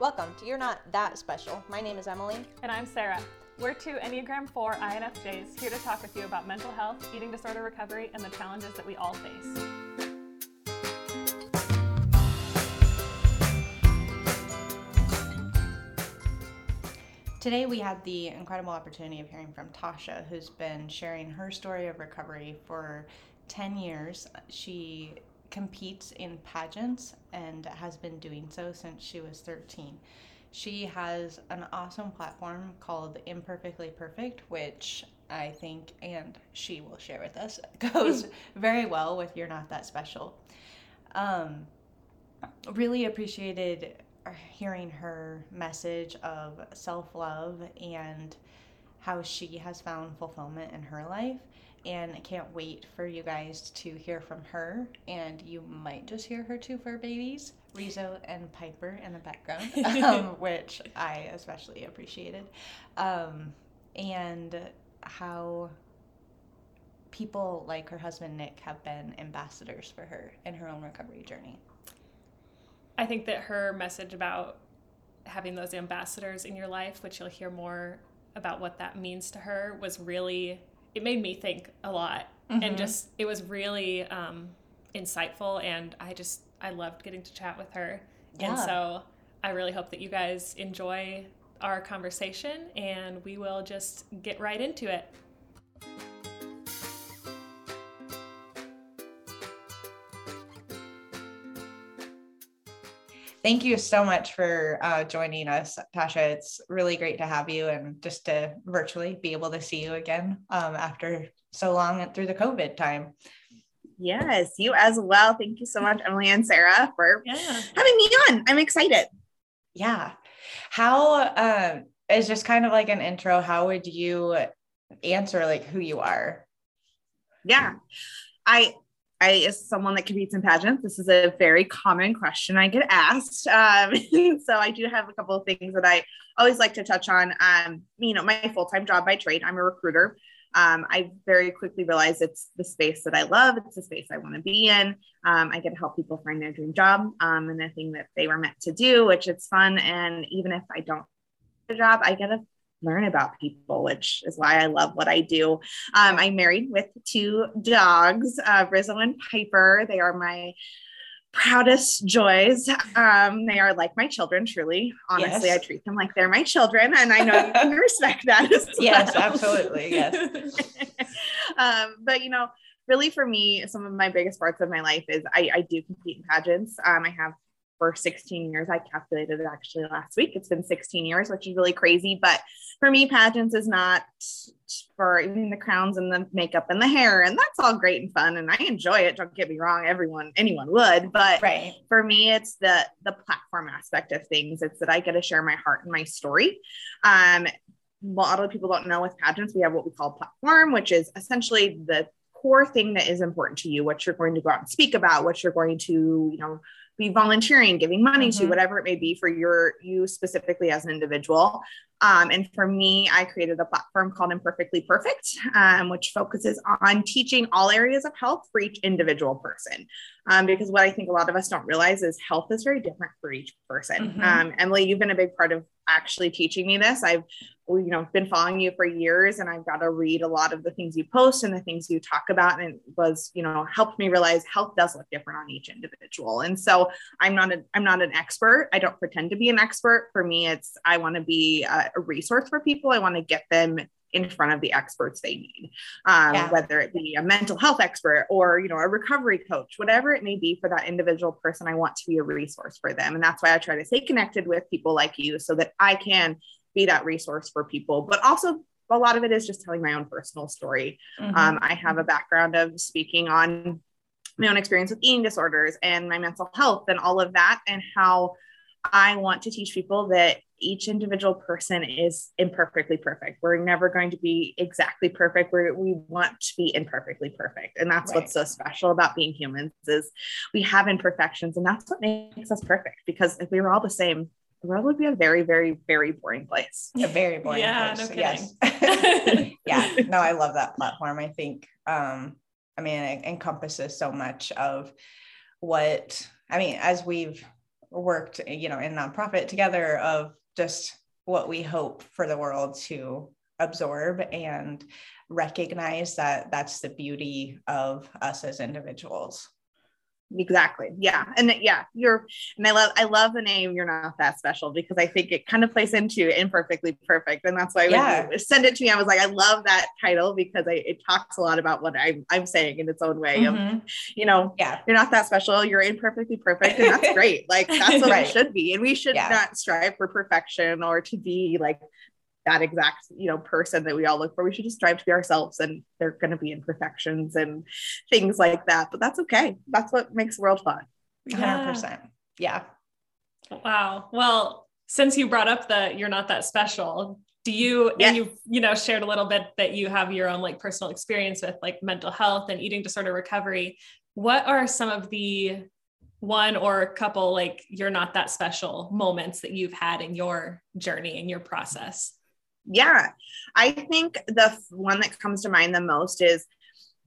Welcome to You're Not That Special. My name is Emily. And I'm Sarah. We're two Enneagram 4 INFJs here to talk with you about mental health, eating disorder recovery, and the challenges that we all face. Today, we had the incredible opportunity of hearing from Tosha, who's been sharing her story of recovery for 10 years. She competes in pageants and has been doing so since she was 13. She has an awesome platform called Imperfectly Perfect, which I think, and she will share with us, goes very well with You're Not That Special. Um, really appreciated hearing her message of self love and how she has found fulfillment in her life and I can't wait for you guys to hear from her. And you might just hear her two fur babies, Rizzo and Piper, in the background, um, which I especially appreciated. Um, and how people like her husband Nick have been ambassadors for her in her own recovery journey. I think that her message about having those ambassadors in your life, which you'll hear more about what that means to her, was really it made me think a lot mm-hmm. and just it was really um, insightful and i just i loved getting to chat with her yeah. and so i really hope that you guys enjoy our conversation and we will just get right into it Thank you so much for uh, joining us, Tosha. It's really great to have you and just to virtually be able to see you again um, after so long through the COVID time. Yes, you as well. Thank you so much, Emily and Sarah, for yeah. having me on. I'm excited. Yeah. How uh, is just kind of like an intro? How would you answer like who you are? Yeah. I I, as someone that competes in pageants, this is a very common question I get asked. Um, so I do have a couple of things that I always like to touch on. Um, you know, my full time job by trade, I'm a recruiter. Um, I very quickly realized it's the space that I love. It's the space I want to be in. Um, I get to help people find their dream job um, and the thing that they were meant to do, which is fun. And even if I don't the job, I get to learn about people, which is why I love what I do. Um, I'm married with two dogs, uh, Rizzo and Piper. They are my proudest joys. Um, they are like my children, truly. Honestly, yes. I treat them like they're my children, and I know you can respect that. Well. Yes, absolutely. Yes. um, but you know, really for me, some of my biggest parts of my life is I, I do compete in pageants. Um, I have for 16 years. I calculated it actually last week. It's been 16 years, which is really crazy. But for me, pageants is not for even the crowns and the makeup and the hair. And that's all great and fun. And I enjoy it. Don't get me wrong. Everyone, anyone would. But right. for me, it's the the platform aspect of things. It's that I get to share my heart and my story. Um, a lot of people don't know with pageants, we have what we call platform, which is essentially the core thing that is important to you, what you're going to go out and speak about, what you're going to, you know, be volunteering, giving money mm-hmm. to, whatever it may be for your you specifically as an individual. Um, and for me, I created a platform called Imperfectly Perfect, um, which focuses on teaching all areas of health for each individual person. Um, because what I think a lot of us don't realize is health is very different for each person. Mm-hmm. Um, Emily, you've been a big part of actually teaching me this. I've you know been following you for years and i've got to read a lot of the things you post and the things you talk about and it was you know helped me realize health does look different on each individual and so i'm not a, i'm not an expert i don't pretend to be an expert for me it's i want to be a, a resource for people i want to get them in front of the experts they need um, yeah. whether it be a mental health expert or you know a recovery coach whatever it may be for that individual person i want to be a resource for them and that's why i try to stay connected with people like you so that i can be that resource for people, but also a lot of it is just telling my own personal story. Mm-hmm. Um, I have a background of speaking on my own experience with eating disorders and my mental health and all of that, and how I want to teach people that each individual person is imperfectly perfect. We're never going to be exactly perfect. we we want to be imperfectly perfect. And that's right. what's so special about being humans is we have imperfections and that's what makes us perfect because if we were all the same, the world would be a very, very, very boring place. A very boring yeah, place. No yes. yeah. No, I love that platform. I think um, I mean it encompasses so much of what I mean, as we've worked, you know, in nonprofit together of just what we hope for the world to absorb and recognize that that's the beauty of us as individuals exactly yeah and yeah you're and i love i love the name you're not that special because i think it kind of plays into imperfectly perfect and that's why yeah. when you send it to me i was like i love that title because I, it talks a lot about what i'm, I'm saying in its own way mm-hmm. of, you know yeah you're not that special you're imperfectly perfect and that's great like that's what right. should be and we should yeah. not strive for perfection or to be like that exact you know person that we all look for. We should just strive to be ourselves and there are going to be imperfections and things like that but that's okay. That's what makes the world fun. 100% yeah. Wow. Well since you brought up the you're not that special do you yes. and you you know shared a little bit that you have your own like personal experience with like mental health and eating disorder recovery what are some of the one or a couple like you're not that special moments that you've had in your journey in your process yeah, I think the one that comes to mind the most is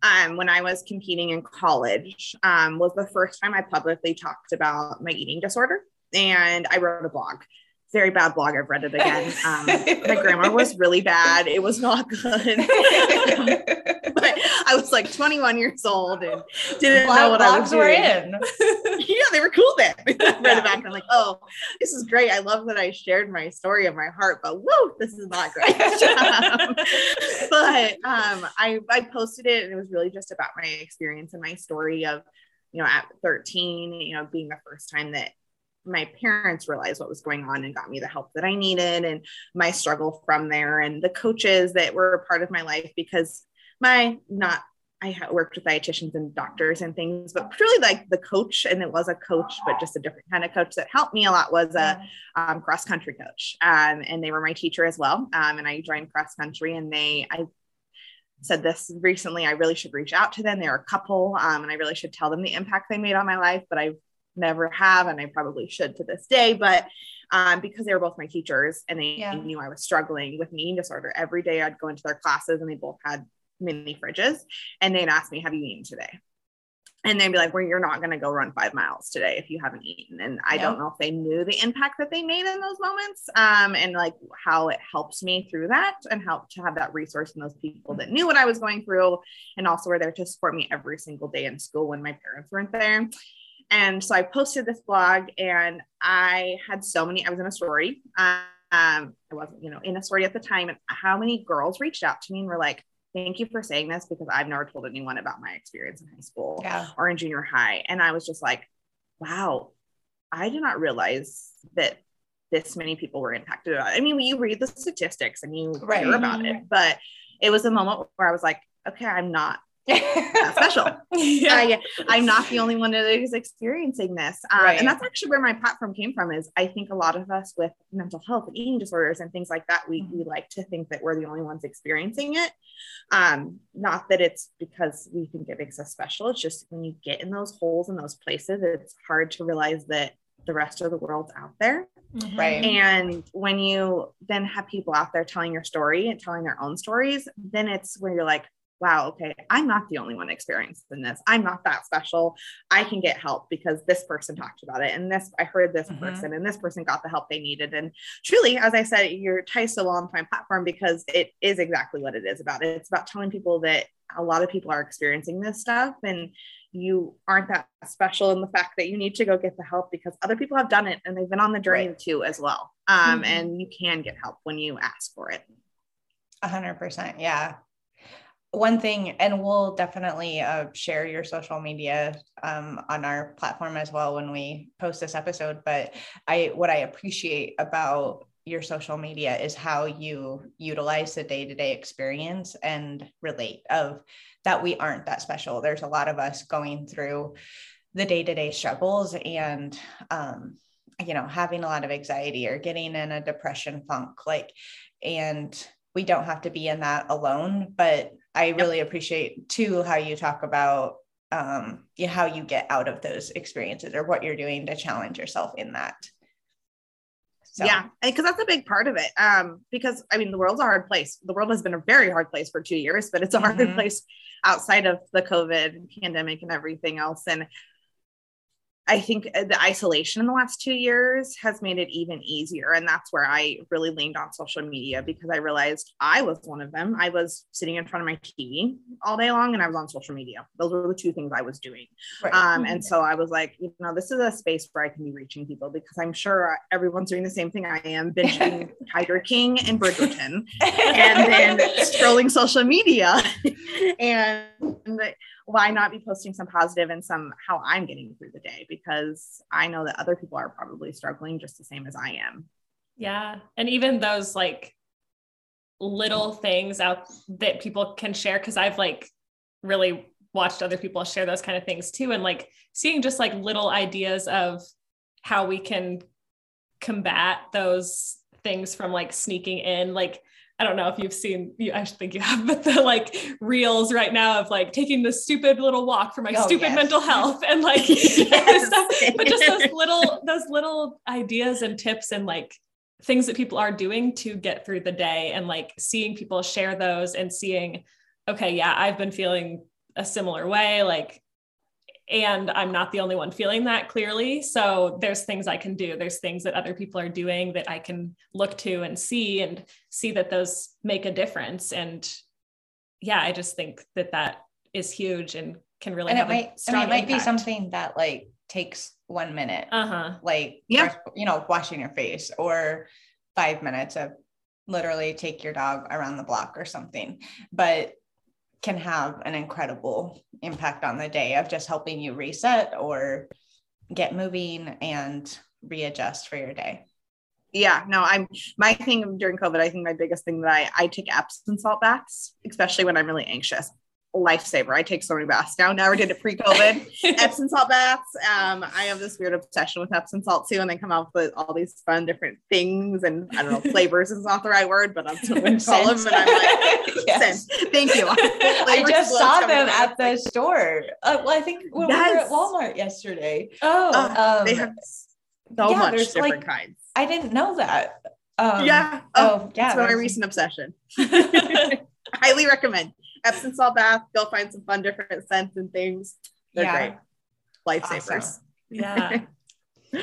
um, when I was competing in college, um, was the first time I publicly talked about my eating disorder. And I wrote a blog very bad blog. I've read it again. Um, my grammar was really bad. It was not good. but I was like 21 years old and didn't know what I was doing. in. yeah, they were cool then. I read it back and I'm like, oh, this is great. I love that I shared my story of my heart, but whoa, this is not great. um, but um, I, I posted it and it was really just about my experience and my story of, you know, at 13, you know, being the first time that my parents realized what was going on and got me the help that I needed and my struggle from there and the coaches that were a part of my life because my not I worked with dietitians and doctors and things, but really like the coach, and it was a coach, but just a different kind of coach that helped me a lot was a um, cross country coach. Um, and they were my teacher as well. Um, and I joined cross country and they, I said this recently, I really should reach out to them. They're a couple um, and I really should tell them the impact they made on my life, but I've never have, and I probably should to this day, but um, because they were both my teachers and they yeah. knew I was struggling with an eating disorder. Every day I'd go into their classes and they both had mini fridges and they'd ask me, Have you eaten today? And they'd be like, Well, you're not going to go run five miles today if you haven't eaten. And I don't know if they knew the impact that they made in those moments um, and like how it helps me through that and help to have that resource and those people that knew what I was going through and also were there to support me every single day in school when my parents weren't there. And so I posted this blog and I had so many, I was in a sorority. Um, I wasn't, you know, in a sorority at the time. And how many girls reached out to me and were like, thank you for saying this because I've never told anyone about my experience in high school yeah. or in junior high. And I was just like, wow, I did not realize that this many people were impacted. I mean, you read the statistics and you right. hear about it, but it was a moment where I was like, okay, I'm not special. yeah. I, I'm not the only one that is experiencing this. Um, right. And that's actually where my platform came from is I think a lot of us with mental health and eating disorders and things like that, we, mm-hmm. we like to think that we're the only ones experiencing it. Um, not that it's because we think it makes us special. It's just when you get in those holes in those places, it's hard to realize that the rest of the world's out there. Mm-hmm. Right. And when you then have people out there telling your story and telling their own stories, then it's where you're like, wow, okay, I'm not the only one experiencing this. I'm not that special. I can get help because this person talked about it. And this, I heard this mm-hmm. person and this person got the help they needed. And truly, as I said, your ties so long time platform because it is exactly what it is about. It's about telling people that a lot of people are experiencing this stuff and you aren't that special in the fact that you need to go get the help because other people have done it and they've been on the journey right. too as well. Um, mm-hmm. And you can get help when you ask for it. A hundred percent. Yeah one thing, and we'll definitely uh, share your social media um, on our platform as well when we post this episode. But I, what I appreciate about your social media is how you utilize the day-to-day experience and relate of that we aren't that special. There's a lot of us going through the day-to-day struggles and um, you know having a lot of anxiety or getting in a depression funk like and we don't have to be in that alone but I really appreciate too how you talk about um, you know, how you get out of those experiences or what you're doing to challenge yourself in that. So. Yeah, because that's a big part of it. Um, because I mean, the world's a hard place. The world has been a very hard place for two years, but it's a hard mm-hmm. place outside of the COVID pandemic and everything else. And I think uh, the isolation in the last two years has made it even easier. And that's where I really leaned on social media because I realized I was one of them. I was sitting in front of my TV all day long and I was on social media. Those were the two things I was doing. Right. Um, and so I was like, you know, this is a space where I can be reaching people because I'm sure everyone's doing the same thing I am, binging Tiger King and Bridgerton and then scrolling social media. and why not be posting some positive and some how I'm getting through the day because I know that other people are probably struggling just the same as I am. Yeah. And even those like little things out that people can share because I've like really watched other people share those kind of things too and like seeing just like little ideas of how we can combat those things from like sneaking in like I don't know if you've seen, you, I think you have, but the like reels right now of like taking the stupid little walk for my oh, stupid yes. mental health and like yes. stuff, but just those little, those little ideas and tips and like things that people are doing to get through the day and like seeing people share those and seeing, okay, yeah, I've been feeling a similar way. Like and i'm not the only one feeling that clearly. So there's things i can do. There's things that other people are doing that i can look to and see and see that those make a difference. And yeah i just think that that is huge and can really and it might, I mean, it might be something that like takes one minute uh-huh. like yeah. you know washing your face or five minutes of literally take your dog around the block or something. But can have an incredible impact on the day of just helping you reset or get moving and readjust for your day. Yeah, no, I'm my thing during COVID. I think my biggest thing that I I take Epsom salt baths, especially when I'm really anxious lifesaver. I take so many baths now. Never did it pre-COVID. Epsom salt baths. Um, I have this weird obsession with Epsom salt too, and they come out with all these fun different things. And I don't know, flavors is not the right word, but I'm going to call them. And I'm like, yes. Thank you. I just saw them at the store. Uh, well, I think when yes. we were at Walmart yesterday. Oh, uh, um, they have so yeah, much different like, kinds. I didn't know that. Um, yeah. Oh, oh yeah. That's my recent obsession. Highly recommend. Epsom salt bath. Go find some fun different scents and things. They're yeah. great. Lifesavers. Awesome. Yeah.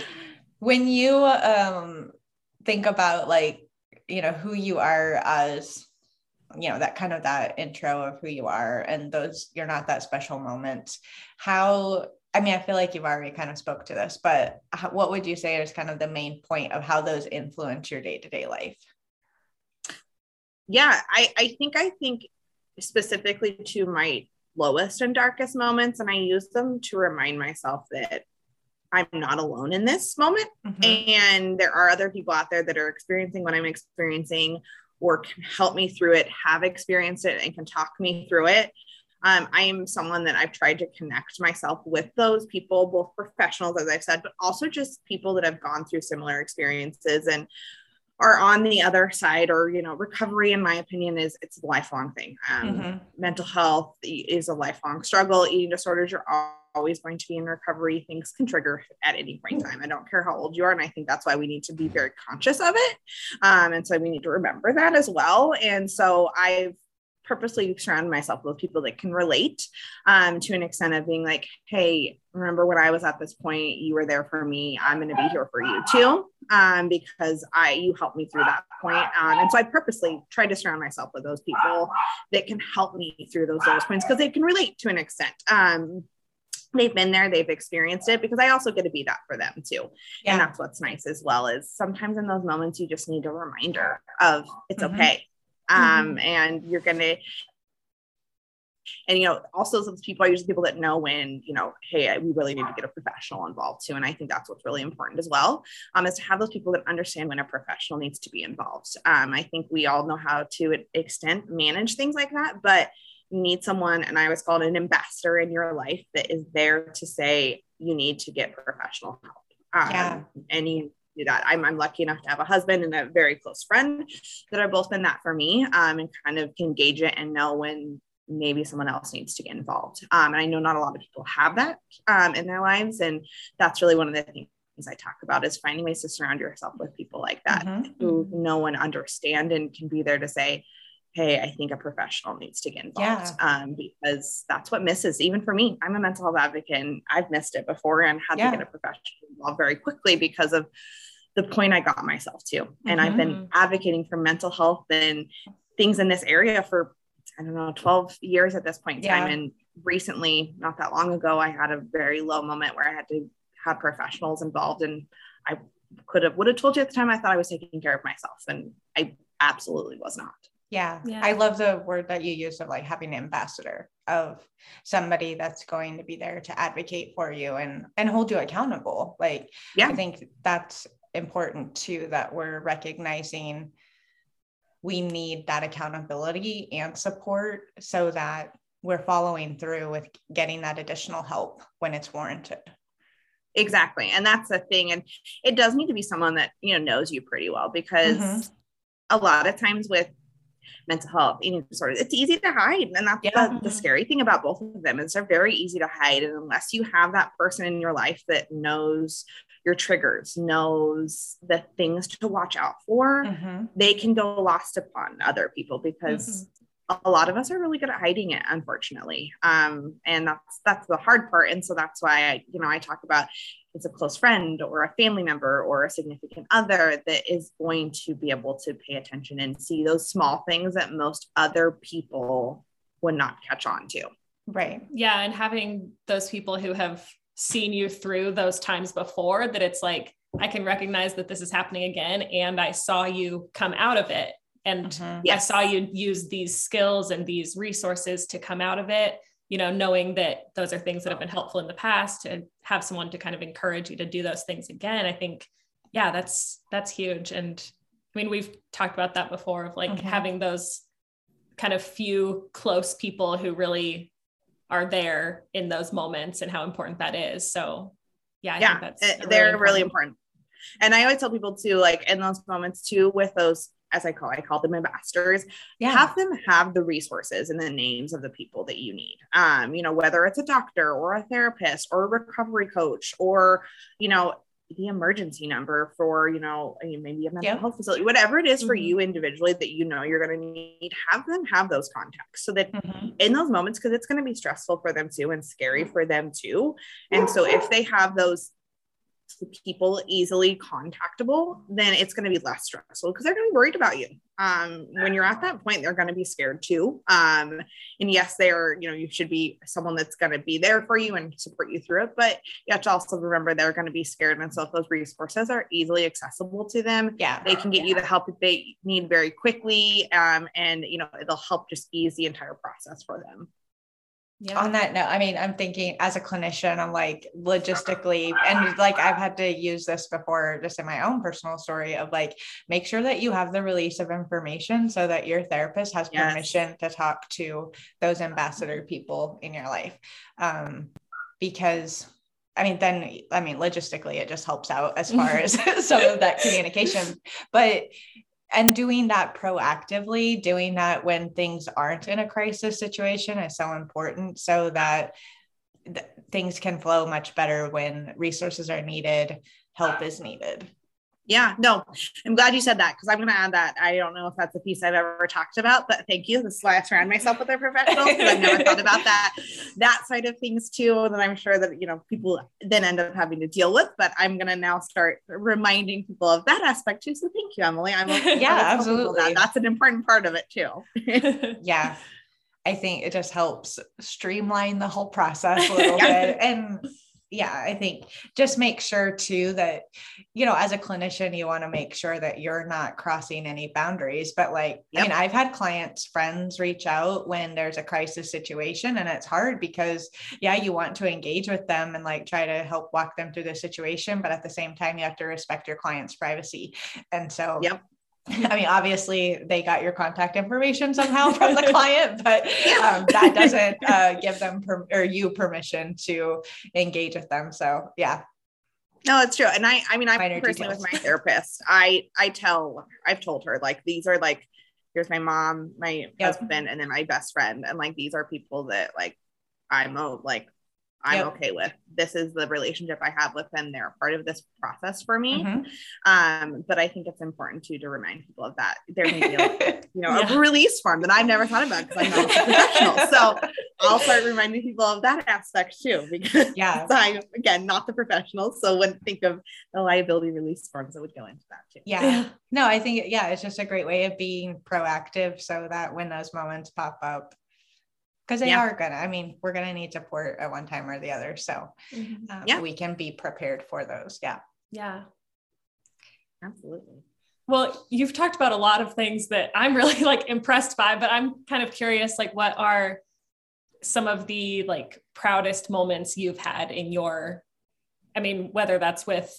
when you um think about like, you know, who you are as you know that kind of that intro of who you are and those you're not that special moments how i mean i feel like you've already kind of spoke to this but how, what would you say is kind of the main point of how those influence your day-to-day life yeah i i think i think specifically to my lowest and darkest moments. And I use them to remind myself that I'm not alone in this moment. Mm-hmm. And there are other people out there that are experiencing what I'm experiencing or can help me through it, have experienced it, and can talk me through it. Um, I am someone that I've tried to connect myself with those people, both professionals, as I've said, but also just people that have gone through similar experiences. And are on the other side or you know recovery in my opinion is it's a lifelong thing. Um, mm-hmm. mental health is a lifelong struggle. Eating disorders you're always going to be in recovery. Things can trigger at any point in time. I don't care how old you are and i think that's why we need to be very conscious of it. Um, and so we need to remember that as well. And so i've purposely surround myself with people that can relate um, to an extent of being like, hey, remember when I was at this point, you were there for me. I'm going to be here for you too, um, because I you helped me through that point. Um, and so I purposely tried to surround myself with those people that can help me through those those points because they can relate to an extent. Um, they've been there, they've experienced it because I also get to be that for them too. Yeah. And that's what's nice as well is sometimes in those moments you just need a reminder of it's mm-hmm. okay um, mm-hmm. and you're gonna and you know also those people are usually people that know when you know hey we really need to get a professional involved too and i think that's what's really important as well um, is to have those people that understand when a professional needs to be involved um, i think we all know how to an extent manage things like that but you need someone and i always call it an ambassador in your life that is there to say you need to get professional help um, yeah. and you do that. I'm, I'm lucky enough to have a husband and a very close friend that have both been that for me um, and kind of can gauge it and know when maybe someone else needs to get involved. Um, and I know not a lot of people have that um, in their lives. And that's really one of the things I talk about is finding ways to surround yourself with people like that mm-hmm. who know and understand and can be there to say, hey, I think a professional needs to get involved yeah. um, because that's what misses. Even for me, I'm a mental health advocate and I've missed it before and had yeah. to get a professional involved very quickly because of the point I got myself to. And mm-hmm. I've been mm-hmm. advocating for mental health and things in this area for, I don't know, 12 years at this point in yeah. time. And recently, not that long ago, I had a very low moment where I had to have professionals involved. And I could have, would have told you at the time I thought I was taking care of myself. And I absolutely was not. Yeah. yeah. I love the word that you use of like having an ambassador of somebody that's going to be there to advocate for you and and hold you accountable. Like yeah. I think that's important too that we're recognizing we need that accountability and support so that we're following through with getting that additional help when it's warranted. Exactly. And that's the thing. And it does need to be someone that you know knows you pretty well because mm-hmm. a lot of times with mental health eating disorders it's easy to hide. And that's yeah. the, the, scary thing about both of them is they're very easy to hide. And unless you have that person in your life that knows your triggers knows the things to watch out for mm-hmm. they can go lost upon other people because mm-hmm. a lot of us are really good at hiding it unfortunately. Um, and that's that's the hard part. And so that's why i you know i talk about it's a close friend or a family member or a significant other that is going to be able to pay attention and see those small things that most other people would not catch on to. Right. Yeah. And having those people who have seen you through those times before that it's like i can recognize that this is happening again and i saw you come out of it and mm-hmm. yes. i saw you use these skills and these resources to come out of it you know knowing that those are things that have been helpful in the past to have someone to kind of encourage you to do those things again i think yeah that's that's huge and i mean we've talked about that before of like mm-hmm. having those kind of few close people who really are there in those moments and how important that is so yeah I yeah that's they're really important. really important and i always tell people too like in those moments too with those as I call I call them ambassadors, yeah. have them have the resources and the names of the people that you need. Um, you know, whether it's a doctor or a therapist or a recovery coach or, you know, the emergency number for, you know, maybe a mental health facility, whatever it is for mm-hmm. you individually that you know you're going to need, have them have those contacts so that mm-hmm. in those moments, because it's going to be stressful for them too and scary for them too. And so if they have those people easily contactable, then it's going to be less stressful because they're going to be worried about you. Um, when you're at that point, they're going to be scared too. Um, and yes, they are, you know, you should be someone that's going to be there for you and support you through it. But you have to also remember they're going to be scared. And so if those resources are easily accessible to them, yeah, they can get yeah. you the help that they need very quickly. Um, and, you know, it'll help just ease the entire process for them yeah. on that note i mean i'm thinking as a clinician i'm like logistically and like i've had to use this before just in my own personal story of like make sure that you have the release of information so that your therapist has yes. permission to talk to those ambassador people in your life um, because I mean, then, I mean, logistically, it just helps out as far as some of that communication. But and doing that proactively, doing that when things aren't in a crisis situation is so important so that th- things can flow much better when resources are needed, help is needed. Yeah, no, I'm glad you said that because I'm going to add that. I don't know if that's a piece I've ever talked about, but thank you. This is why I surround myself with a professional because I've never thought about that that side of things too. That I'm sure that you know people then end up having to deal with. But I'm going to now start reminding people of that aspect too. So thank you, Emily. I'm yeah, absolutely. That. That's an important part of it too. yeah. I think it just helps streamline the whole process a little yeah. bit. And yeah, I think just make sure too that, you know, as a clinician, you want to make sure that you're not crossing any boundaries. But like, yep. I mean, I've had clients, friends reach out when there's a crisis situation and it's hard because, yeah, you want to engage with them and like try to help walk them through the situation. But at the same time, you have to respect your client's privacy. And so, yep. I mean, obviously they got your contact information somehow from the client, but um, that doesn't uh, give them per- or you permission to engage with them. So yeah. No, it's true. And I, I mean, I personally details. with my therapist, I, I tell, I've told her like, these are like, here's my mom, my yep. husband, and then my best friend. And like, these are people that like, I'm a, like I'm Yep. okay with. This is the relationship I have with them. They're part of this process for me. Mhm. Um, but I think it's important too to remind people of that. There may be a, you know Yeah. a release form that I've never thought about because I'm not a professional. So I'll start reminding people of that aspect too because yeah. I'm again not the professional, so wouldn't think of the liability release forms that would go into that too. Yeah. No, I think, yeah, it's just a great way of being proactive so that when those moments pop up, because they Yeah. are gonna, I mean, we're gonna need support at one time or the other. So Mhm. um, Yeah. we can be prepared for those. Yeah. Yeah. Absolutely. Well, you've talked about a lot of things that I'm really like impressed by, but I'm kind of curious like what are some of the like proudest moments you've had in your I mean, whether that's with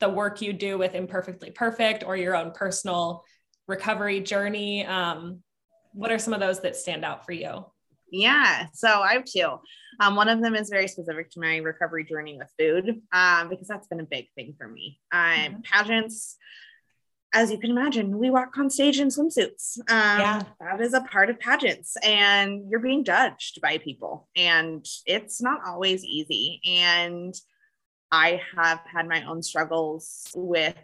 the work you do with Imperfectly Perfect or your own personal recovery journey. Um, what are some of those that stand out for you? Yeah, so I have two. Um, one of them is very specific to my recovery journey with food, um, because that's been a big thing for me. Um, Mhm. Pageants, as you can imagine, we walk on stage in swimsuits. Um, Yeah. that is a part of pageants, and you're being judged by people, and it's not always easy. And I have had my own struggles with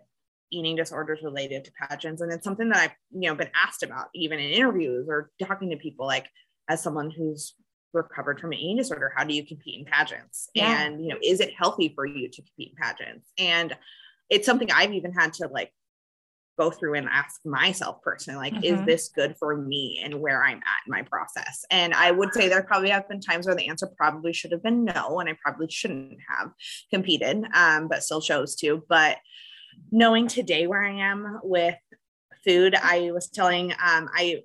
eating disorders related to pageants, and it's something that I've you know been asked about even in interviews or talking to people like as someone who's recovered from an eating disorder how do you compete in pageants Yeah. and you know is it healthy for you to compete in pageants and it's something i've even had to like go through and ask myself personally like is Mhm. this good for me and where i'm at in my process and i would say there probably have been times where the answer probably should have been no and i probably shouldn't have competed um, but still chose to but knowing today where i am with food i was telling um, i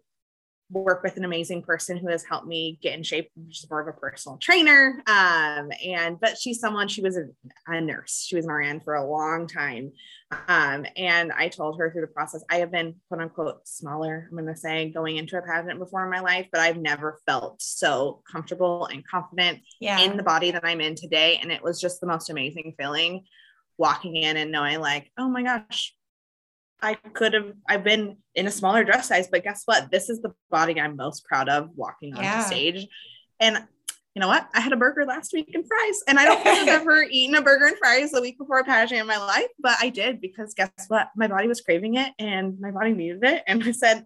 work with an amazing person who has helped me get in shape. She's more of a personal trainer. Um, and but she's someone, she was a, a nurse. She was an RN for a long time. Um, and I told her through the process, I have been quote unquote smaller, I'm gonna say, going into a pageant before in my life, but I've never felt so comfortable and confident Yeah. in the body that I'm in today. And it was just the most amazing feeling walking in and knowing, like, oh my gosh, I could have, I've been in a smaller dress size, but guess what? This is the body I'm most proud of walking on Yeah. stage. And you know what? I had a burger last week and fries. And I don't think I've ever eaten a burger and fries the week before a pageant in my life, but I did because guess what? My body was craving it and my body needed it. And I said,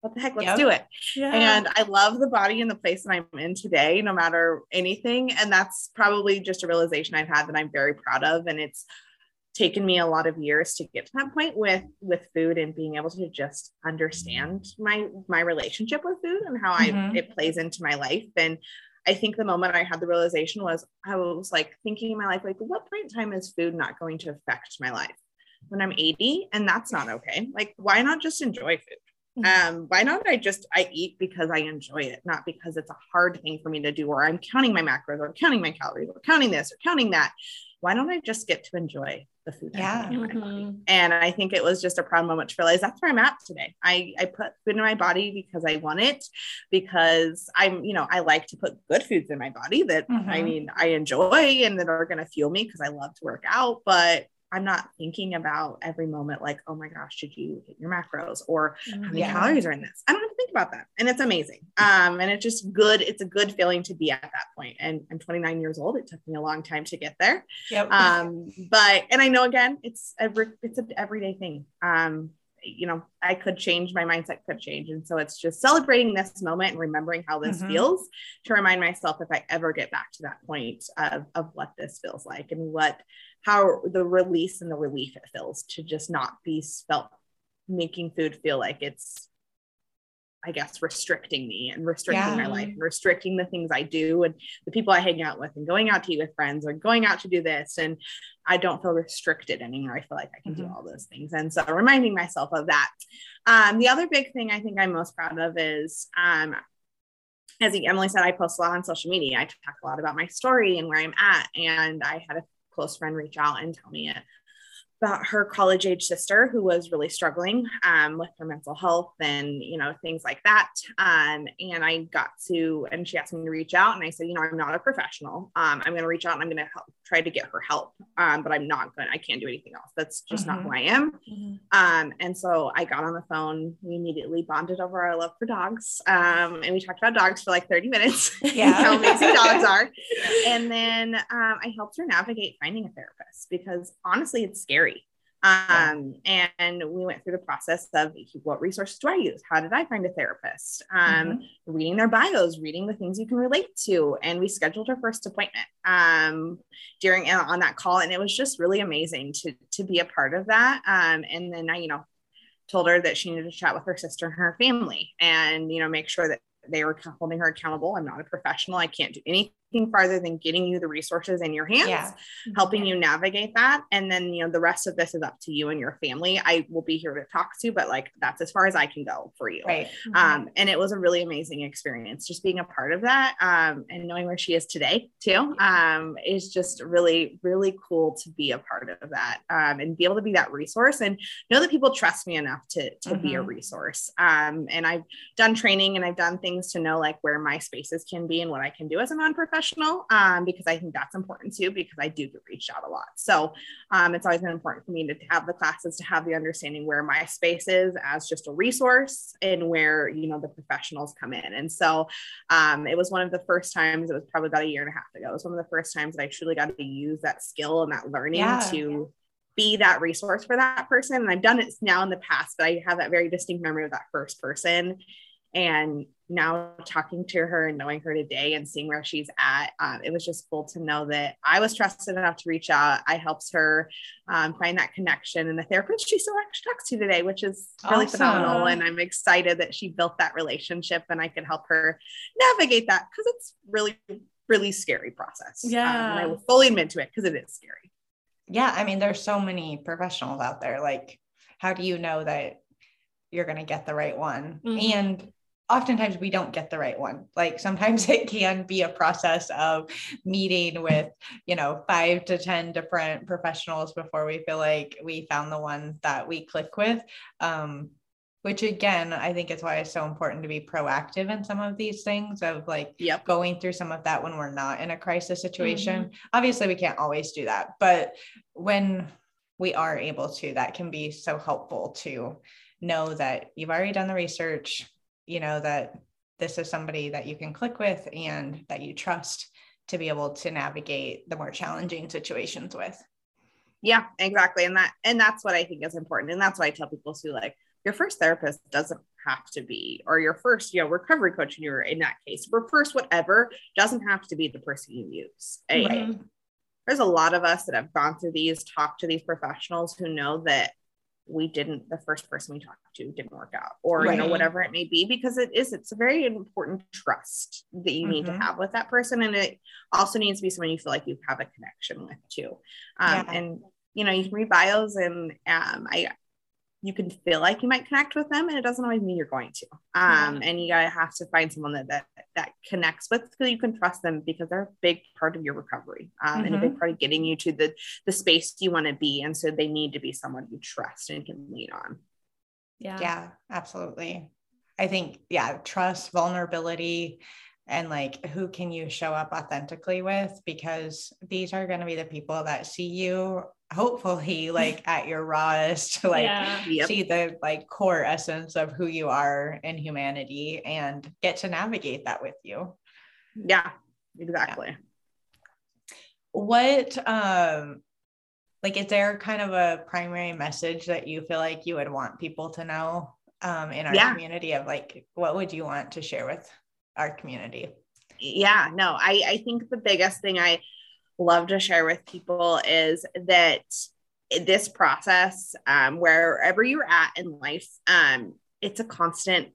what the heck, let's Yep. do it. Yeah. And I love the body and the place that I'm in today, no matter anything. And that's probably just a realization I've had that I'm very proud of. And it's taken me a lot of years to get to that point with with food and being able to just understand my my relationship with food and how I Mhm. it plays into my life. And I think the moment I had the realization was I was like thinking in my life, like, what point in time is food not going to affect my life? When I'm 80, and that's not okay. Like, why not just enjoy food? um why not i just i eat because i enjoy it not because it's a hard thing for me to do or i'm counting my macros or counting my calories or counting this or counting that why don't i just get to enjoy the food Yeah. putting in my body? Mhm. and i think it was just a proud moment to realize that's where i'm at today i i put food in my body because i want it because i'm you know i like to put good foods in my body that i Mhm. mean i enjoy and that are going to fuel me because i love to work out but I'm not thinking about every moment like, oh my gosh, did you hit your macros or how many Yeah. calories are in this? I don't have to think about that. And it's amazing. Um, and it's just good. It's a good feeling to be at that point. And I'm 29 years old. It took me a long time to get there. Yep. Um, but and I know again, it's every it's an everyday thing. Um, you know, I could change, my mindset could change. And so it's just celebrating this moment and remembering how this Mhm. feels to remind myself if I ever get back to that point of, of what this feels like and what how the release and the relief it feels to just not be felt making food feel like it's I guess restricting me and restricting my life and restricting the things I do and the people I hang out with and going out to eat with friends or going out to do this. And I don't feel restricted anymore. I feel like I can do Mhm. all those things. And so reminding myself of that. Um, the other big thing I think I'm most proud of is um, as Emily said, I post a lot on social media. I talk a lot about my story and where I'm at. And I had a close friend reach out and tell me it about her college age sister who was really struggling um, with her mental health and you know things like that. Um, and i got to and she asked me to reach out and i said you know i'm not a professional. Um, i'm going to reach out and i'm going to help try to get her help um, but i'm not going to i can't do anything else that's just not who i am Um, and so I got on the phone. We immediately bonded over our love for dogs. Um, and we talked about dogs for like 30 minutes. Yeah. how amazing dogs are. And then um, I helped her navigate finding a therapist because honestly, it's scary. Um, and we went through the process of what resources do I use? How did I find a therapist? Um, Mhm. reading their bios, reading the things you can relate to. And we scheduled her first appointment um, during uh, on that call. And it was just really amazing to, to be a part of that. Um, and then I, you know, told her that she needed to chat with her sister and her family and, you know, make sure that they were holding her accountable. I'm not a professional. I can't do anything farther than getting you the resources in your hands Yeah. helping you navigate that. And then, you know, the rest of this is up to you and your family. I will be here to talk to, you, but like that's as far as I can go for you. Right. Um, and it was a really amazing experience just being a part of that um, and knowing where she is today too um, is just really, really cool to be a part of that um, and be able to be that resource and know that people trust me enough to, to be a Mhm. resource. Um, and I've done training and I've done things to know like where my spaces can be and what I can do as a non-professional um, because I think that's important too because I do get reached out a lot. So um, it's always been important for me to have the classes to have the understanding where my space is as just a resource and where you know the professionals come in. And so um, it was one of the first times. It was probably about a year and a half ago. It was one of the first times that I truly got to use that skill and that learning Yeah. to be that resource for that person. And I've done it now in the past, but I have that very distinct memory of that first person. And now talking to her and knowing her today and seeing where she's at, um, it was just cool to know that I was trusted enough to reach out. I helped her um, find that connection and the therapist she still actually talks to today, which is really Awesome. phenomenal. And I'm excited that she built that relationship and I could help her navigate that because it's really, really scary process. Um, Yeah. and I will fully admit to it because it is scary. Yeah. I mean, there's so many professionals out there. Like, how do you know that you're going to get the right one? Mhm. And oftentimes we don't get the right one. Like sometimes it can be a process of meeting with, you know, five to 10 different professionals before we feel like we found the one that we click with. Um, which again, I think is why it's so important to be proactive in some of these things of like Yep. going through some of that when we're not in a crisis situation. Obviously, we can't always do that, but when we are able to, that can be so helpful to know that you've already done the research, you know, that this is somebody that you can click with and that you trust to be able to navigate the more challenging situations with. Yeah, exactly. And that and that's what I think is important. And that's why I tell people to like your first therapist doesn't have to be, or your first, you know, recovery coach in your in that case, or first whatever doesn't have to be the person you use. Right. There's a lot of us that have gone through these, talked to these professionals who know that we didn't the first person we talked to didn't work out or you know whatever it may be because it is it's a very important trust that you need to Mhm. have with that person and it also needs to be someone you feel like you have a connection with too um, Yeah. and you know you can read bios and um, i you can feel like you might connect with them and it doesn't always mean you're going to um, and you gotta have to find someone that that, that connects with so you can trust them because they're a big part of your recovery um, and a big part of getting you to the the space you want to be and so they need to be someone you trust and can lean on Yeah. Yeah, absolutely. I think, yeah, trust, vulnerability, and like who can you show up authentically with? Because these are going to be the people that see you, hopefully, like at your rawest, like yeah. yep. see the like core essence of who you are in humanity and get to navigate that with you. yeah exactly What, um, like, is there kind of a primary message that you feel like you would want people to know um, in our Yeah. community of like, what would you want to share with our community? yeah no I, I think the biggest thing i love to share with people is that this process um, wherever you're at in life um, it's a constant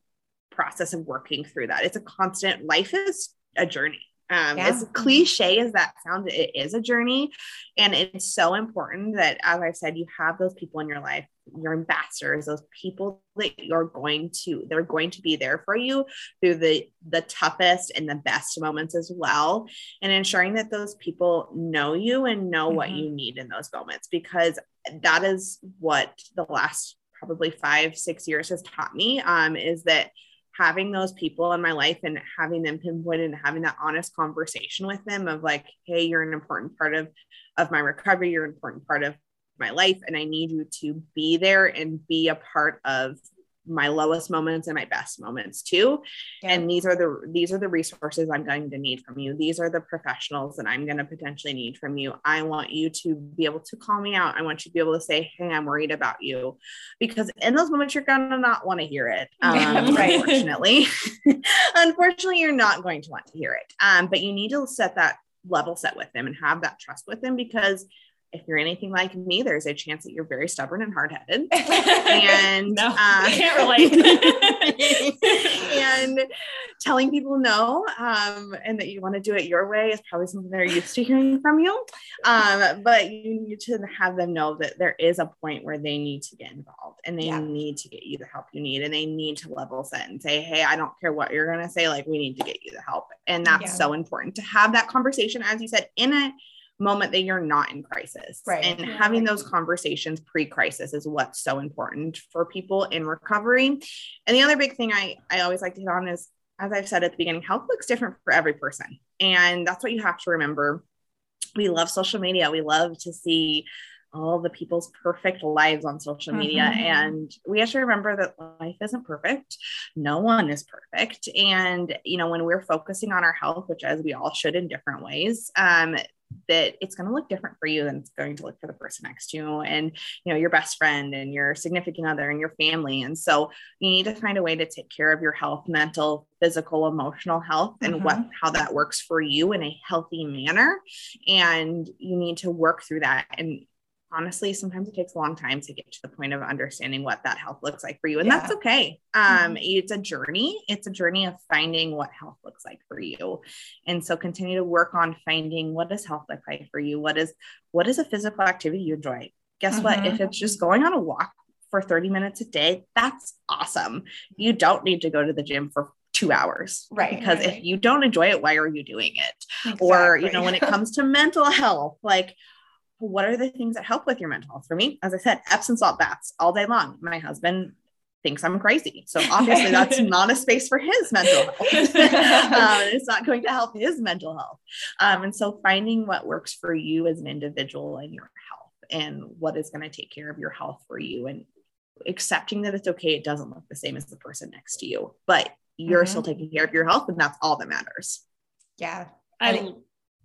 process of working through that it's a constant life is a journey um, Yeah. as cliche as that sounds it is a journey and it's so important that as i said you have those people in your life your ambassadors those people that you're going to they're going to be there for you through the the toughest and the best moments as well and ensuring that those people know you and know what Mhm. you need in those moments because that is what the last probably five six years has taught me um, is that having those people in my life and having them pinpoint and having that honest conversation with them of like hey you're an important part of of my recovery you're an important part of my life and I need you to be there and be a part of my lowest moments and my best moments too. Yeah. and these are the these are the resources i'm going to need from you. These are the professionals that i'm going to potentially need from you. I want you to be able to call me out. I want you to be able to say hey i'm worried about you. Because in those moments you're going to not want to hear it um, right. unfortunately. Unfortunately you're not going to want to hear it. Um, but you need to set that level set with them and have that trust with them because if you're anything like me, there's a chance that you're very stubborn and hard headed. and no, uh, can't relate. and telling people no um, and that you want to do it your way is probably something they're used to hearing from you. Um, but you need to have them know that there is a point where they need to get involved and they yeah. need to get you the help you need and they need to level set and say, Hey, I don't care what you're going to say. Like, we need to get you the help. And that's yeah. so important to have that conversation, as you said, in a moment that you're not in crisis. Right. And yeah. having those conversations pre crisis is what's so important for people in recovery. And the other big thing I, I always like to hit on is, as I've said at the beginning, health looks different for every person. And that's what you have to remember. We love social media, we love to see all the people's perfect lives on social media. Mm-hmm. And we have to remember that life isn't perfect. No one is perfect. And, you know, when we're focusing on our health, which as we all should in different ways, um, that it's going to look different for you than it's going to look for the person next to you and you know your best friend and your significant other and your family and so you need to find a way to take care of your health mental physical emotional health and mm-hmm. what how that works for you in a healthy manner and you need to work through that and honestly sometimes it takes a long time to get to the point of understanding what that health looks like for you and yeah. that's okay um mm-hmm. it's a journey it's a journey of finding what health looks like for you and so continue to work on finding what does health look like for you what is what is a physical activity you enjoy guess mm-hmm. what if mm-hmm. it's just going on a walk for 30 minutes a day that's awesome you don't need to go to the gym for two hours right because right. if you don't enjoy it why are you doing it exactly. or you know when it comes to mental health like what are the things that help with your mental health? For me, as I said, Epsom salt baths all day long. My husband thinks I'm crazy. So obviously that's not a space for his mental health. um, it's not going to help his mental health. Um, and so finding what works for you as an individual and your health and what is going to take care of your health for you and accepting that it's okay. It doesn't look the same as the person next to you, but you're mm-hmm. still taking care of your health and that's all that matters. Yeah. I,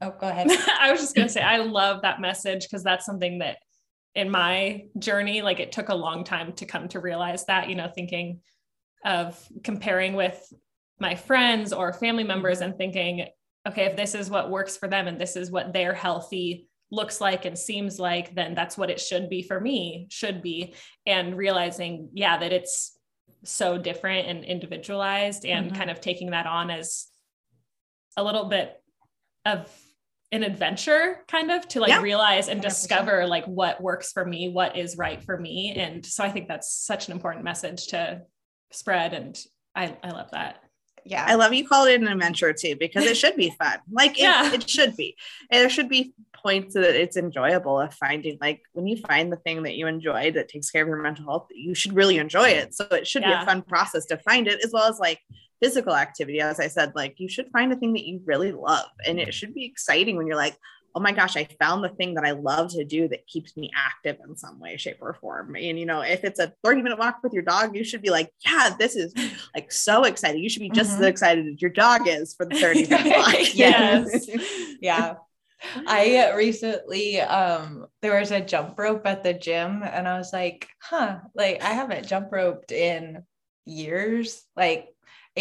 Oh, go ahead. I was just going to say, I love that message because that's something that in my journey, like it took a long time to come to realize that, you know, thinking of comparing with my friends or family members and thinking, okay, if this is what works for them and this is what their healthy looks like and seems like, then that's what it should be for me, should be. And realizing, yeah, that it's so different and individualized and mm-hmm. kind of taking that on as a little bit of an adventure kind of to like yeah. realize and discover like what works for me what is right for me. And so i think that's such an important message to spread and i i love that. Yeah. I love you called it an adventure too because it should be fun. Like it, yeah. it should be. And there should be points that it's enjoyable of finding like when you find the thing that you enjoy that takes care of your mental health you should really enjoy it. So it should yeah. be a fun process to find it as well as like physical activity, as I said, like you should find a thing that you really love. And it should be exciting when you're like, oh my gosh, I found the thing that I love to do that keeps me active in some way, shape, or form. And, you know, if it's a 30 minute walk with your dog, you should be like, yeah, this is like so exciting. You should be just mm-hmm. as excited as your dog is for the 30 minute walk. yes. yeah. I recently um there was a jump rope at the gym and I was like, huh, like I haven't jump roped in years. Like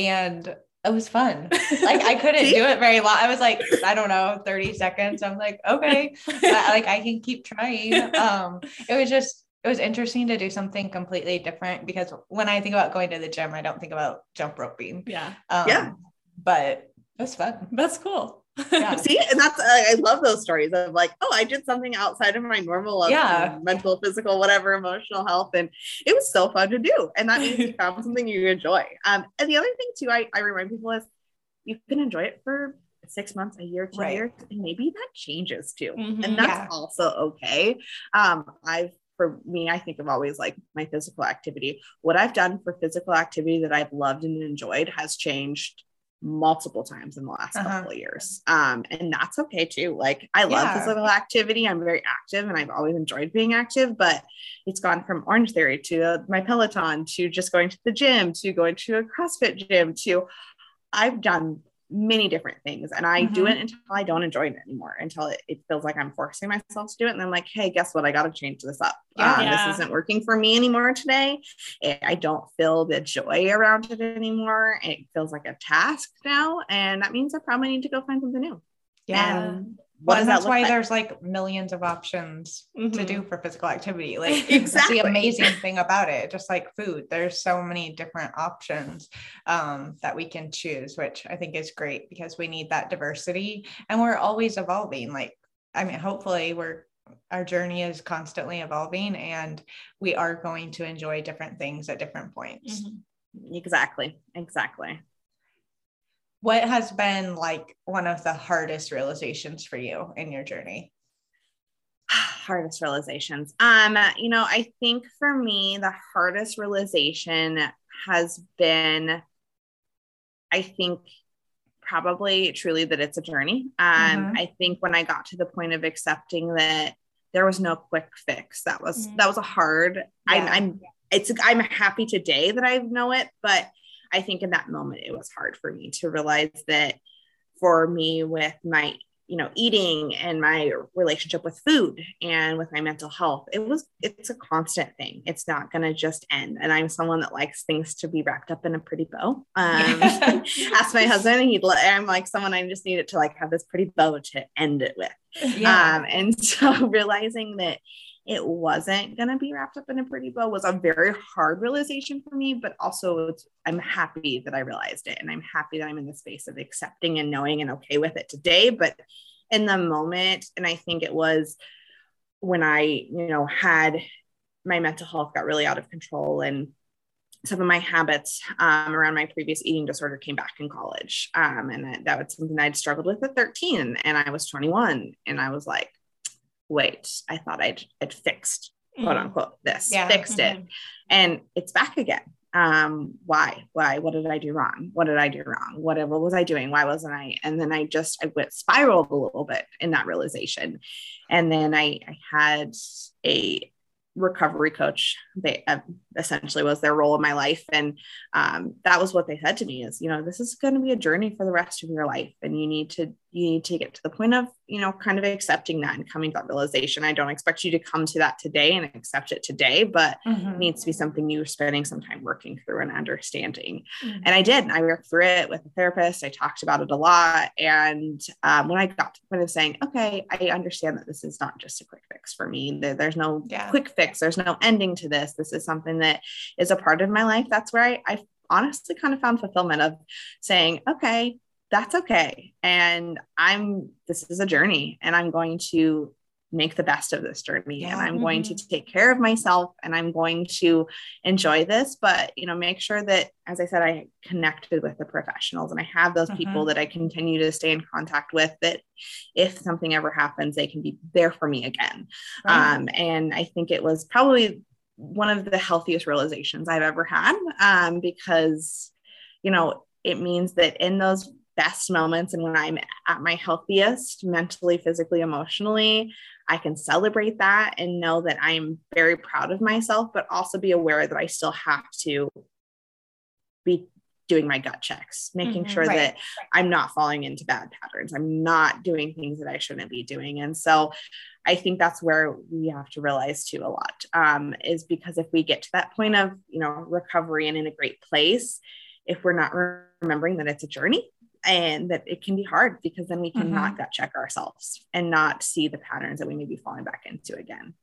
and it was fun. Like I couldn't do it very long. I was like, I don't know, 30 seconds. I'm like, okay, like I can keep trying. Um, it was just, it was interesting to do something completely different because when I think about going to the gym, I don't think about jump roping. Yeah. Um, yeah. But it was fun. That's cool. Yeah. See, and that's I love those stories of like, oh, I did something outside of my normal yeah. mental, physical, whatever, emotional health, and it was so fun to do. And that means you found something you enjoy. Um, and the other thing too, I, I remind people is you can enjoy it for six months, a year, two right. years, and maybe that changes too, mm-hmm, and that's yeah. also okay. Um, I've for me, I think of always like my physical activity. What I've done for physical activity that I've loved and enjoyed has changed multiple times in the last Uh-huh. couple of years. Um, and that's okay too. Like I love Yeah. physical activity. I'm very active and I've always enjoyed being active, but it's gone from Orange Theory to uh, my Peloton to just going to the gym to going to a CrossFit gym to I've done many different things and I do Mhm. it until I don't enjoy it anymore, until it, it feels like I'm forcing myself to do it. And I'm like, hey, guess what? I got to change this up. Yeah. Um, Yeah. This isn't working for me anymore today. I- I don't feel the joy around it anymore. It feels like a task now. And that means I probably need to go find something new. Yeah. And what does and that that's look why like? there's like millions of options to Mhm. do for physical activity. Like Exactly. that's the amazing thing about it. Just like food, there's so many different options um, that we can choose, which I think is great because we need that diversity and we're always evolving. Like, I mean, hopefully we're our journey is constantly evolving and we are going to enjoy different things at different points. Mhm. Exactly. Exactly. What has been like one of the hardest realizations for you in your journey? hardest realizations um you know i think for me the hardest realization has been i think probably truly that it's a journey um Mhm. i think when i got to the point of accepting that there was no quick fix that was Mhm. that was a hard I'm, I'm it's i'm happy today that i know it but i think in that moment it was hard for me to realize that for me with my you know eating and my relationship with food and with my mental health it was it's a constant thing. It's not going to just end. And i'm someone that likes things to be wrapped up in a pretty bow. Um ask my husband and he'd i'm like someone i just need it to like have this pretty bow to end it with. Yeah. um and so realizing that it wasn't going to be wrapped up in a pretty bow was a very hard realization for me but also i'm happy that i realized it and i'm happy that i'm in the space of accepting and knowing and okay with it today but in the moment and i think it was when i you know had my mental health got really out of control and some of my habits um, around my previous eating disorder came back in college um, and that, that was something i'd struggled with at 13 and i was 21 and i was like wait i thought i'd, I'd fixed quote Mhm. unquote this Yeah. fixed it. Mhm. and it's back again. Um why why what did i do wrong? What did i do wrong? What, what was i doing? Why wasn't i? And then i just i went spiraled a little bit in that realization. And then i i had a recovery coach they uh, essentially was their role in my life and um, that was what they said to me is you know this is going to be a journey for the rest of your life and you need to you need to get to the point of you know kind of accepting that and coming to that realization i don't expect you to come to that today and accept it today but Mhm. it needs to be something you're spending some time working through and understanding Mhm. and I did. I worked through it with a therapist. I talked about it a lot. And um, when I got to the point of saying, okay, I understand that this is not just a quick fix for me, there, there's no Yeah. quick fix, there's no ending to this. This is something that is a part of my life. That's where I, I honestly kind of found fulfillment of saying, okay, that's okay. And I'm, this is a journey and I'm going to make the best of this journey and I'm going to take care of myself and I'm going to enjoy this, but you know, make sure that, as I said, I connected with the professionals and I have those people that I continue to stay in contact with that if something ever happens, they can be there for me again. Right. Um, and I think it was probably one of the healthiest realizations I've ever had um, because, you know, it means that in those best moments and when I'm at my healthiest, mentally, physically, emotionally, I can celebrate that and know that I'm very proud of myself, but also be aware that I still have to be doing my gut checks, making Mhm. sure Right. that I'm not falling into bad patterns. I'm not doing things that I shouldn't be doing. And so I think that's where we have to realize too a lot um, is because if we get to that point of, you know, recovery and in a great place, if we're not remembering that it's a journey and that it can be hard because then we can mm-hmm. not gut check ourselves and not see the patterns that we may be falling back into again.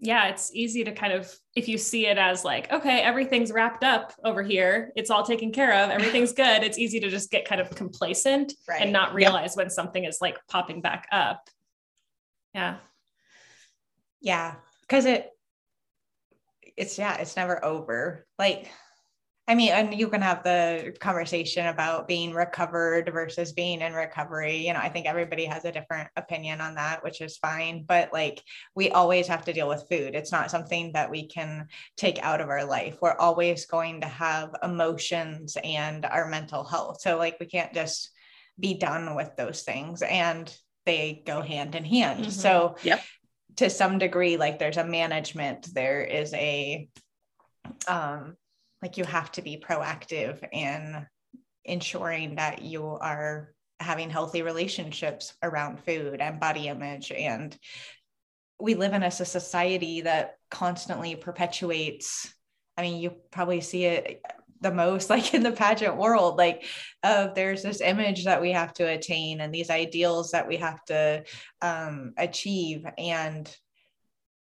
yeah, it's easy to kind of, if you see it as like, okay, everything's wrapped up over here, it's all taken care of, everything's good. It's easy to just get kind of complacent Right. and not Yep. realize when something is like popping back up. Yeah. Yeah, because it it's yeah, it's never over. Like I mean, and you can have the conversation about being recovered versus being in recovery. You know, I think everybody has a different opinion on that, which is fine. But like, we always have to deal with food. It's not something that we can take out of our life. We're always going to have emotions and our mental health. So, like, we can't just be done with those things. And they go hand in hand. Mm-hmm. So, yep. to some degree, like, there's a management, there is a, um, like you have to be proactive in ensuring that you are having healthy relationships around food and body image. And we live in a society that constantly perpetuates i mean you probably see it the most like in the pageant world like uh, there's this image that we have to attain and these ideals that we have to um, achieve and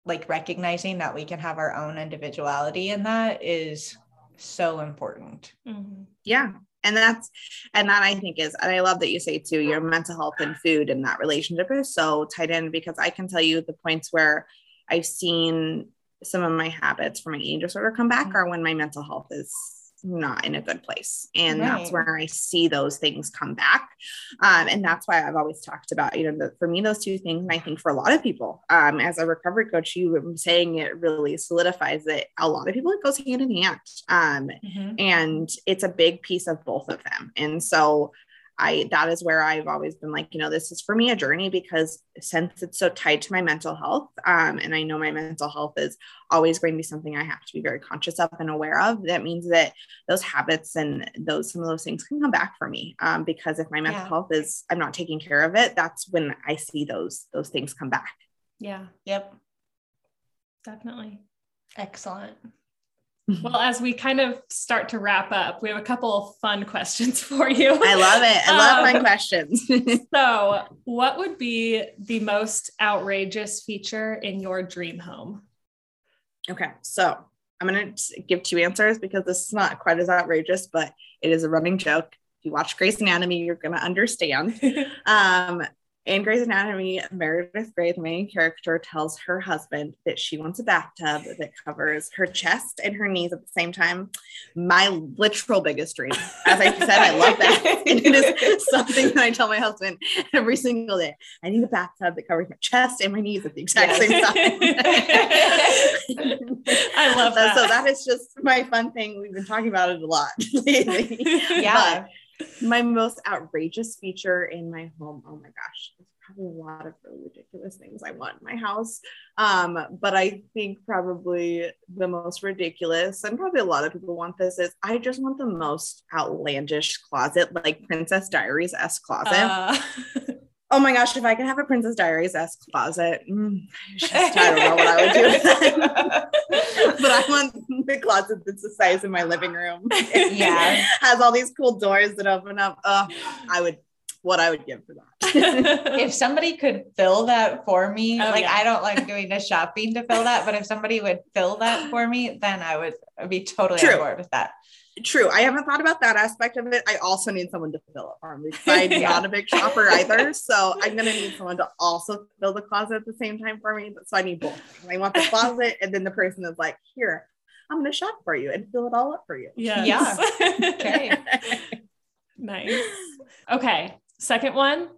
like recognizing that we can have our own individuality in that is so important. Mm-hmm. Yeah. And that's, and that I think is, and I love that you say too, your mental health and food and that relationship is so tied in because I can tell you the points where I've seen some of my habits from my eating disorder come back mm-hmm. are when my mental health is not in a good place. And right. that's where I see those things come back. Um, and that's why I've always talked about, you know, the, for me, those two things, and I think for a lot of people, um, as a recovery coach, you were saying it really solidifies that a lot of people, it goes hand in hand. Um, mm-hmm. And it's a big piece of both of them. And so, I that is where I've always been like, you know, this is for me a journey because since it's so tied to my mental health, um, and I know my mental health is always going to be something I have to be very conscious of and aware of. That means that those habits and those some of those things can come back for me. Um, because if my mental yeah. health is I'm not taking care of it, that's when I see those those things come back. Yeah. Yep. Definitely. Excellent. Well, as we kind of start to wrap up, we have a couple of fun questions for you. I love it. I love um, fun questions. so, what would be the most outrageous feature in your dream home? Okay. So, I'm going to give two answers because this is not quite as outrageous, but it is a running joke. If you watch Grey's Anatomy, you're going to understand. um, in Grey's Anatomy, Meredith Grey, the main character, tells her husband that she wants a bathtub that covers her chest and her knees at the same time. My literal biggest dream. As I said, I love that. and it is something that I tell my husband every single day. I need a bathtub that covers my chest and my knees at the exact same time. I love that. So that is just my fun thing. We've been talking about it a lot lately. Yeah. But my most outrageous feature in my home. Oh my gosh, there's probably a lot of really ridiculous things I want in my house. Um, but I think probably the most ridiculous, and probably a lot of people want this, is I just want the most outlandish closet, like Princess Diaries s closet. Uh. Oh my gosh, if I could have a Princess Diaries s closet, mm, I don't know what I would do with that. but I want the closet that's the size of my living room. Yeah. has all these cool doors that open up. Oh, I would what I would give for that. if somebody could fill that for me, oh, like yeah. I don't like doing the shopping to fill that, but if somebody would fill that for me, then I would be totally True. on board with that. True. I haven't thought about that aspect of it. I also need someone to fill it for me. I'm yeah. not a big shopper either. So I'm going to need someone to also fill the closet at the same time for me. So I need both. I want the closet and then the person is like, here, I'm going to shop for you and fill it all up for you. Yes. Yeah. okay. nice. Okay. Second one.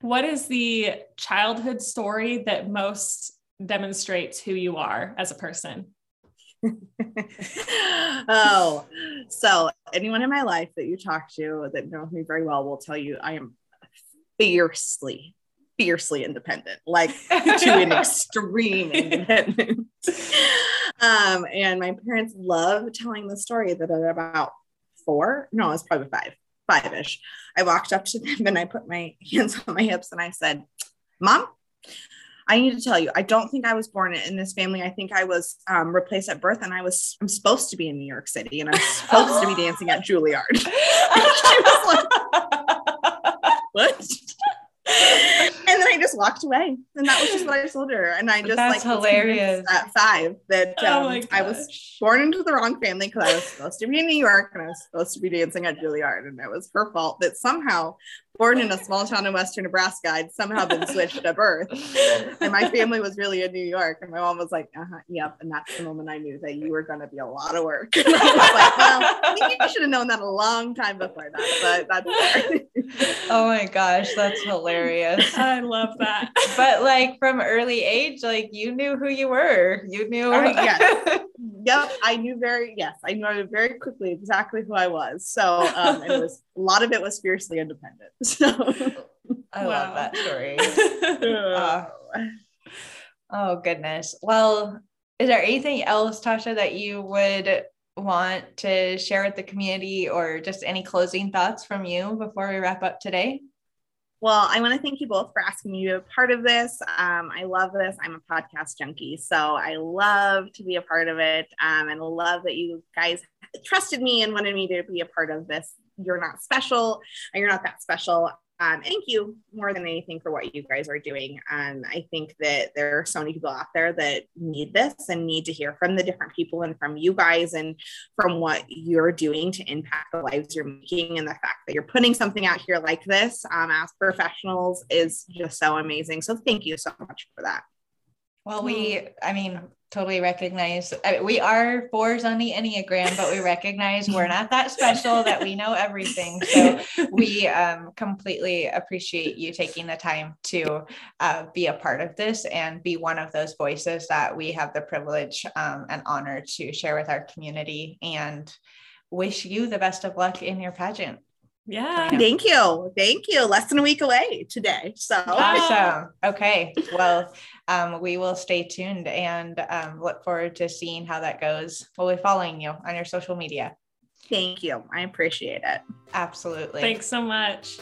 What is the childhood story that most demonstrates who you are as a person? oh, so anyone in my life that you talk to that knows me very well will tell you I am fiercely, fiercely independent, like to an extreme independent. um, and my parents love telling the story that at about four, no, it's probably five, five ish. I walked up to them and I put my hands on my hips and I said, Mom, I need to tell you, I don't think I was born in this family. I think I was um, replaced at birth, and I was I'm supposed to be in New York City, and I'm supposed to be dancing at Juilliard. like, "What?" And then I just walked away, and that was just what I told her. And I just That's like hilarious. At five, that Oh um, my I was born into the wrong family because I was supposed to be in New York and I was supposed to be dancing at Juilliard, and it was her fault that somehow, born in a small town in Western Nebraska, I'd somehow been switched at birth. And my family was really in New York, and my mom was like, "Uh huh, yep." And that's the moment I knew that you were going to be a lot of work. And I was like, "Well, I think you should have known that a long time before that." But that's fair. oh my gosh, that's hilarious. I love that. But like from early age, like you knew who you were. You knew. Oh, yes. yep, I knew very yes, I knew very quickly exactly who I was. So um, it was a lot of it was fiercely independent. So I Wow. love that story. Uh, oh goodness. Well, is there anything else, Tosha, that you would want to share with the community or just any closing thoughts from you before we wrap up today? Well, I want to thank you both for asking me to be a part of this. Um, I love this. I'm a podcast junkie, so I love to be a part of it, um, and love that you guys trusted me and wanted me to be a part of this. You're not special, you're not that special. Um, thank you more than anything for what you guys are doing. Um, I think that there are so many people out there that need this and need to hear from the different people and from you guys and from what you're doing to impact the lives you're making. And the fact that you're putting something out here like this um, as professionals is just so amazing. So thank you so much for that. Well, we, I mean, totally recognize I mean, we are fours on the Enneagram, but we recognize we're not that special, that we know everything. So we um, completely appreciate you taking the time to uh, be a part of this and be one of those voices that we have the privilege um, and honor to share with our community and wish you the best of luck in your pageant. Yeah. Thank you. Thank you. Less than a week away today. So Awesome. Okay. Well, um, we will stay tuned and um, look forward to seeing how that goes. We'll be following you on your social media. thank you. I appreciate it. Absolutely. Thanks so much.